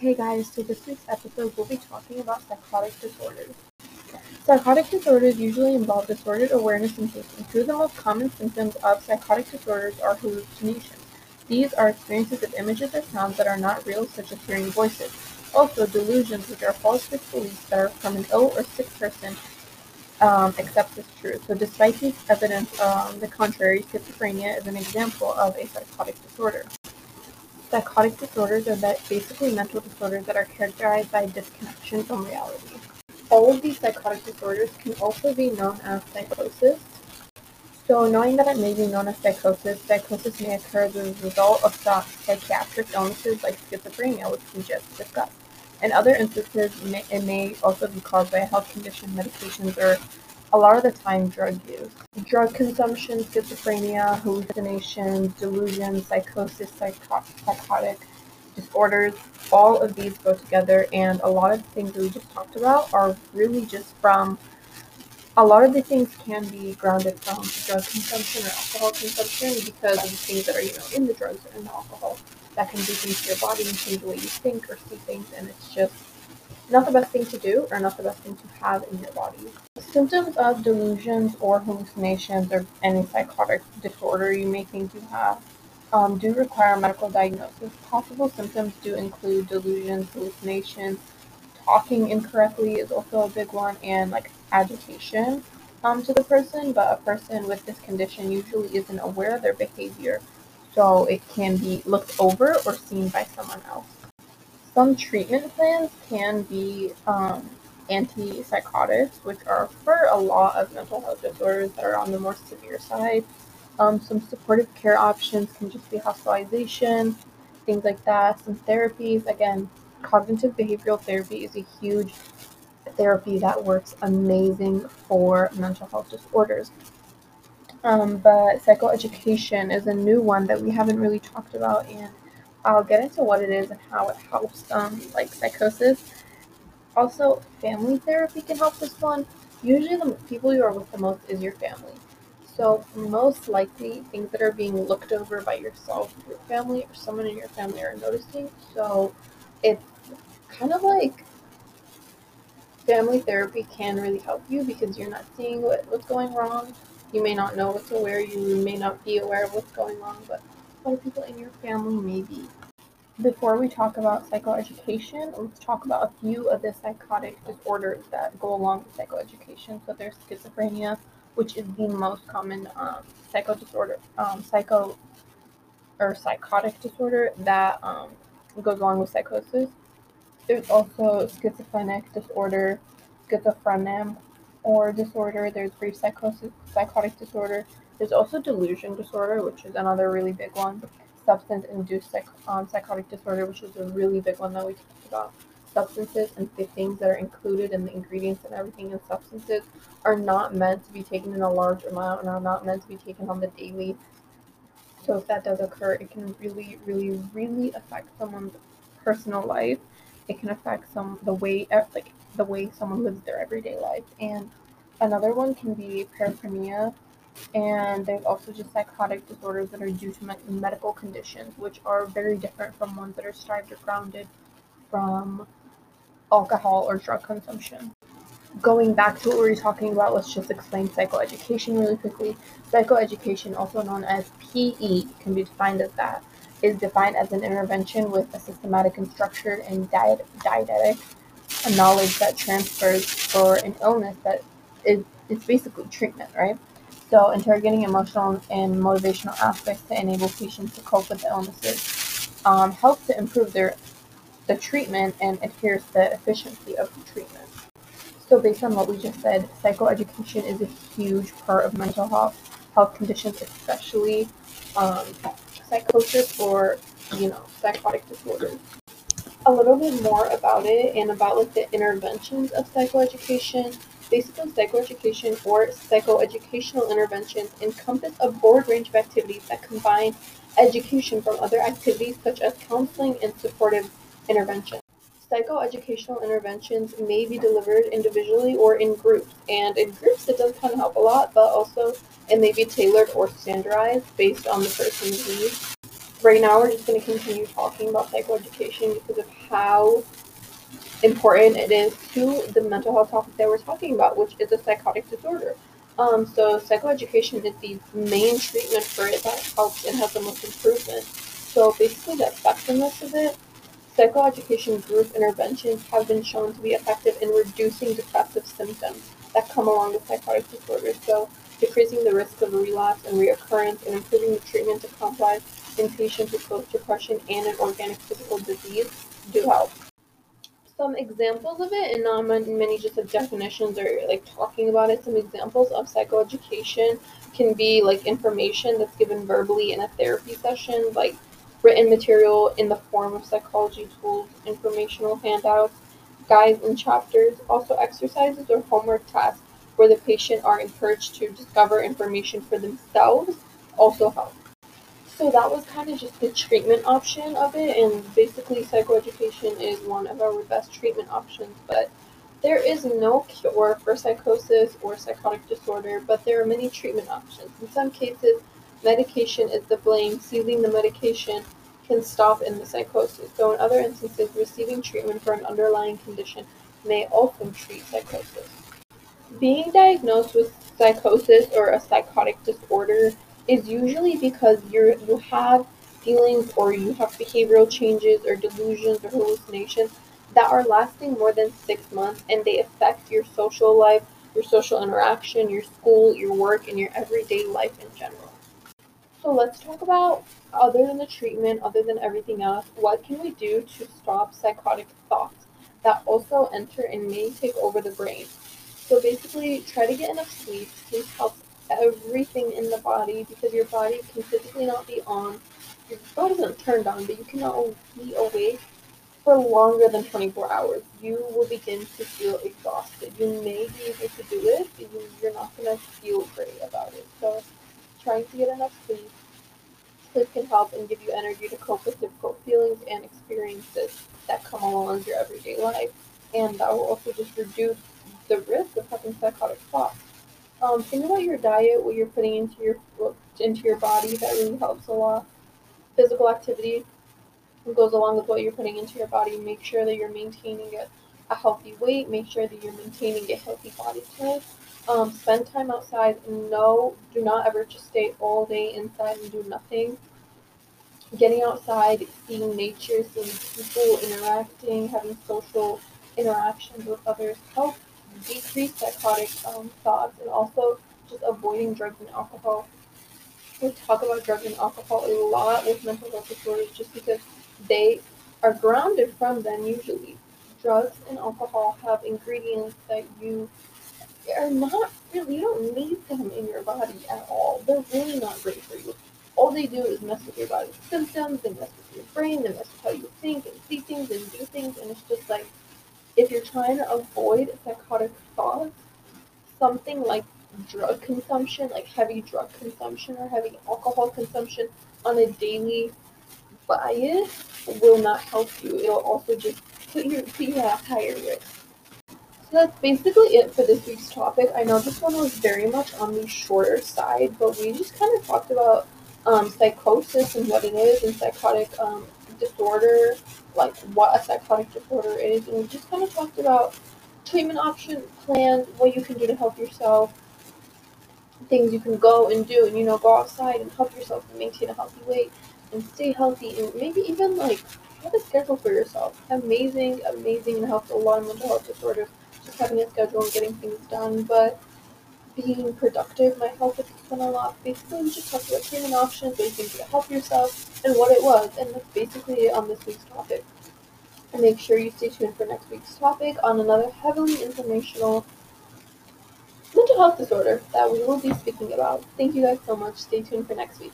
Hey guys, so this week's episode we'll be talking about psychotic disorders. Psychotic disorders usually involve disordered awareness and thinking. Two of the most common symptoms of psychotic disorders are hallucinations. These are experiences of images or sounds that are not real, such as hearing voices. Also, delusions, which are false beliefs that are from an ill or sick person, um, accepts as true. So, despite the evidence um, the contrary, schizophrenia is an example of a psychotic disorder. Psychotic disorders are basically mental disorders that are characterized by disconnection from reality. All of these psychotic disorders can also be known as psychosis. So, knowing that it may be known as psychosis, psychosis may occur as a result of psychiatric illnesses like schizophrenia, which we just discussed. In other instances, it may also be caused by a health condition, medications, or a lot of the time drug use. Drug consumption, schizophrenia, hallucinations, delusions, psychosis, psycho- psychotic disorders, all of these go together, and a lot of the things that we just talked about are really just from. A lot of the things can be grounded from drug consumption or alcohol consumption because of the things that are, you know, in the drugs or in the alcohol that can do things to your body and change the way you think or see things, and it's just not the best thing to do or not the best thing to have in your body. Symptoms of delusions or hallucinations or any psychotic disorder you may think you have um, do require medical diagnosis. Possible symptoms do include delusions, hallucinations, talking incorrectly is also a big one, and like agitation um, to the person. But a person with this condition usually isn't aware of their behavior, so it can be looked over or seen by someone else. Some treatment plans can be um, antipsychotics, which are for a lot of mental health disorders that are on the more severe side. Um, some supportive care options can just be hospitalization, things like that. Some therapies, again, cognitive behavioral therapy is a huge therapy that works amazing for mental health disorders. Um, but psychoeducation is a new one that we haven't really talked about, and I'll get into what it is and how it helps, um, like psychosis. Also, family therapy can help this one. Usually, the people you are with the most is your family. So, most likely, things that are being looked over by yourself, your family, or someone in your family are noticing. So, it's kind of like family therapy can really help you because you're not seeing what, what's going wrong. You may not know what's aware, you may not be aware of what's going on, but lot people in your family may be. Before we talk about psychoeducation, let's talk about a few of the psychotic disorders that go along with psychoeducation. So there's schizophrenia, which is the most common um, psycho disorder, um, psycho or psychotic disorder that um, goes along with psychosis. There's also schizophrenic disorder, schizophrenia or disorder. There's brief psychosis, psychotic disorder. There's also delusion disorder, which is another really big one substance-induced psych- um, psychotic disorder, which is a really big one that we talked about. Substances and the things that are included in the ingredients and everything in substances are not meant to be taken in a large amount and are not meant to be taken on the daily. So if that does occur, it can really, really, really affect someone's personal life. It can affect some the way like the way someone lives their everyday life. And another one can be paraphernalia, and there's also just psychotic disorders that are due to medical conditions, which are very different from ones that are strived or grounded from alcohol or drug consumption. Going back to what we were talking about, let's just explain psychoeducation really quickly. Psychoeducation, also known as PE, can be defined as that, is defined as an intervention with a systematic and structured and diet- didactic a knowledge that transfers for an illness that is it's basically treatment, right? So, interrogating emotional and motivational aspects to enable patients to cope with the illnesses um, helps to improve their the treatment and adheres the efficiency of the treatment. So, based on what we just said, psychoeducation is a huge part of mental health health conditions, especially um, psychosis or you know psychotic disorders. A little bit more about it and about like the interventions of psychoeducation Basically, psychoeducation or psychoeducational interventions encompass a broad range of activities that combine education from other activities such as counseling and supportive intervention. Psychoeducational interventions may be delivered individually or in groups, and in groups it does kind of help a lot, but also it may be tailored or standardized based on the person's needs. right now we're just going to continue talking about psychoeducation because of how important it is to the mental health topic that we're talking about, which is a psychotic disorder. Um, so psychoeducation is the main treatment for it that helps and has the most improvement. So basically the effectiveness of it, psychoeducation group interventions have been shown to be effective in reducing depressive symptoms that come along with psychotic disorders. So decreasing the risk of relapse and reoccurrence and improving the treatment complex in patients with both depression and an organic physical disease do help some examples of it, and not many just like definitions or like talking about it. Some examples of psychoeducation can be like information that's given verbally in a therapy session, like written material in the form of psychology tools, informational handouts, guides, and chapters. Also, exercises or homework tasks where the patient are encouraged to discover information for themselves also help. So that was kind of just the treatment option of it, and basically psychoeducation is one of our best treatment options. But there is no cure for psychosis or psychotic disorder, but there are many treatment options. In some cases, medication is the blame. Ceasing the medication can stop in the psychosis. So in other instances, receiving treatment for an underlying condition may also treat psychosis. Being diagnosed with psychosis or a psychotic disorder is usually because you're you have feelings or you have behavioral changes or delusions or hallucinations that are lasting more than six months and they affect your social life, your social interaction, your school, your work, and your everyday life in general. So let's talk about other than the treatment, other than everything else, what can we do to stop psychotic thoughts that also enter and may take over the brain? So basically, try to get enough sleep. Sleep helps everything in the body because your body can physically not be on. Your body isn't turned on, but you cannot be awake for longer than 24 hours. You will begin to feel exhausted. You may be able to do it, but you're not going to feel great about it. So, trying to get enough sleep. Sleep can help and give you energy to cope with difficult feelings and experiences that come along your everyday life. And that will also just reduce the risk of having psychotic thoughts. Um, think about your diet, what you're putting into your into your body. That really helps a lot. Physical activity goes along with what you're putting into your body. Make sure that you're maintaining a, a healthy weight. Make sure that you're maintaining a healthy body type. Um, spend time outside. No, do not ever just stay all day inside and do nothing. Getting outside, seeing nature, seeing people interacting, having social interactions with others help decrease psychotic um, thoughts and also just avoiding drugs and alcohol. We talk about drugs and alcohol a lot with mental health disorders just because they are grounded from them usually. Drugs and alcohol have ingredients that you are not really, you don't need them in your body at all. They're really not great for you. All they do is mess with your body's symptoms, they mess with your brain, they mess with how you think and see things and do things, and it's just like if you're trying to avoid psychotic thoughts, something like drug consumption, like heavy drug consumption or heavy alcohol consumption on a daily diet will not help you. It'll also just put you put you at a higher risk. So that's basically it for this week's topic. I know this one was very much on the shorter side, but we just kind of talked about um, psychosis and what it is and psychotic um, disorder like what a psychotic disorder is, and we just kind of talked about treatment option plans, what you can do to help yourself, things you can go and do, and you know, go outside and help yourself and maintain a healthy weight and stay healthy, and maybe even like have a schedule for yourself. Amazing, amazing, and helps a lot of mental health disorders. Just having a schedule and getting things done, but being productive might help with this a lot. Basically, we just talked about treatment options, what you can help yourself, and what it was, and that's basically it on this week's topic. And make sure you stay tuned for next week's topic on another heavily informational mental health disorder that we will be speaking about. Thank you guys so much. Stay tuned for next week.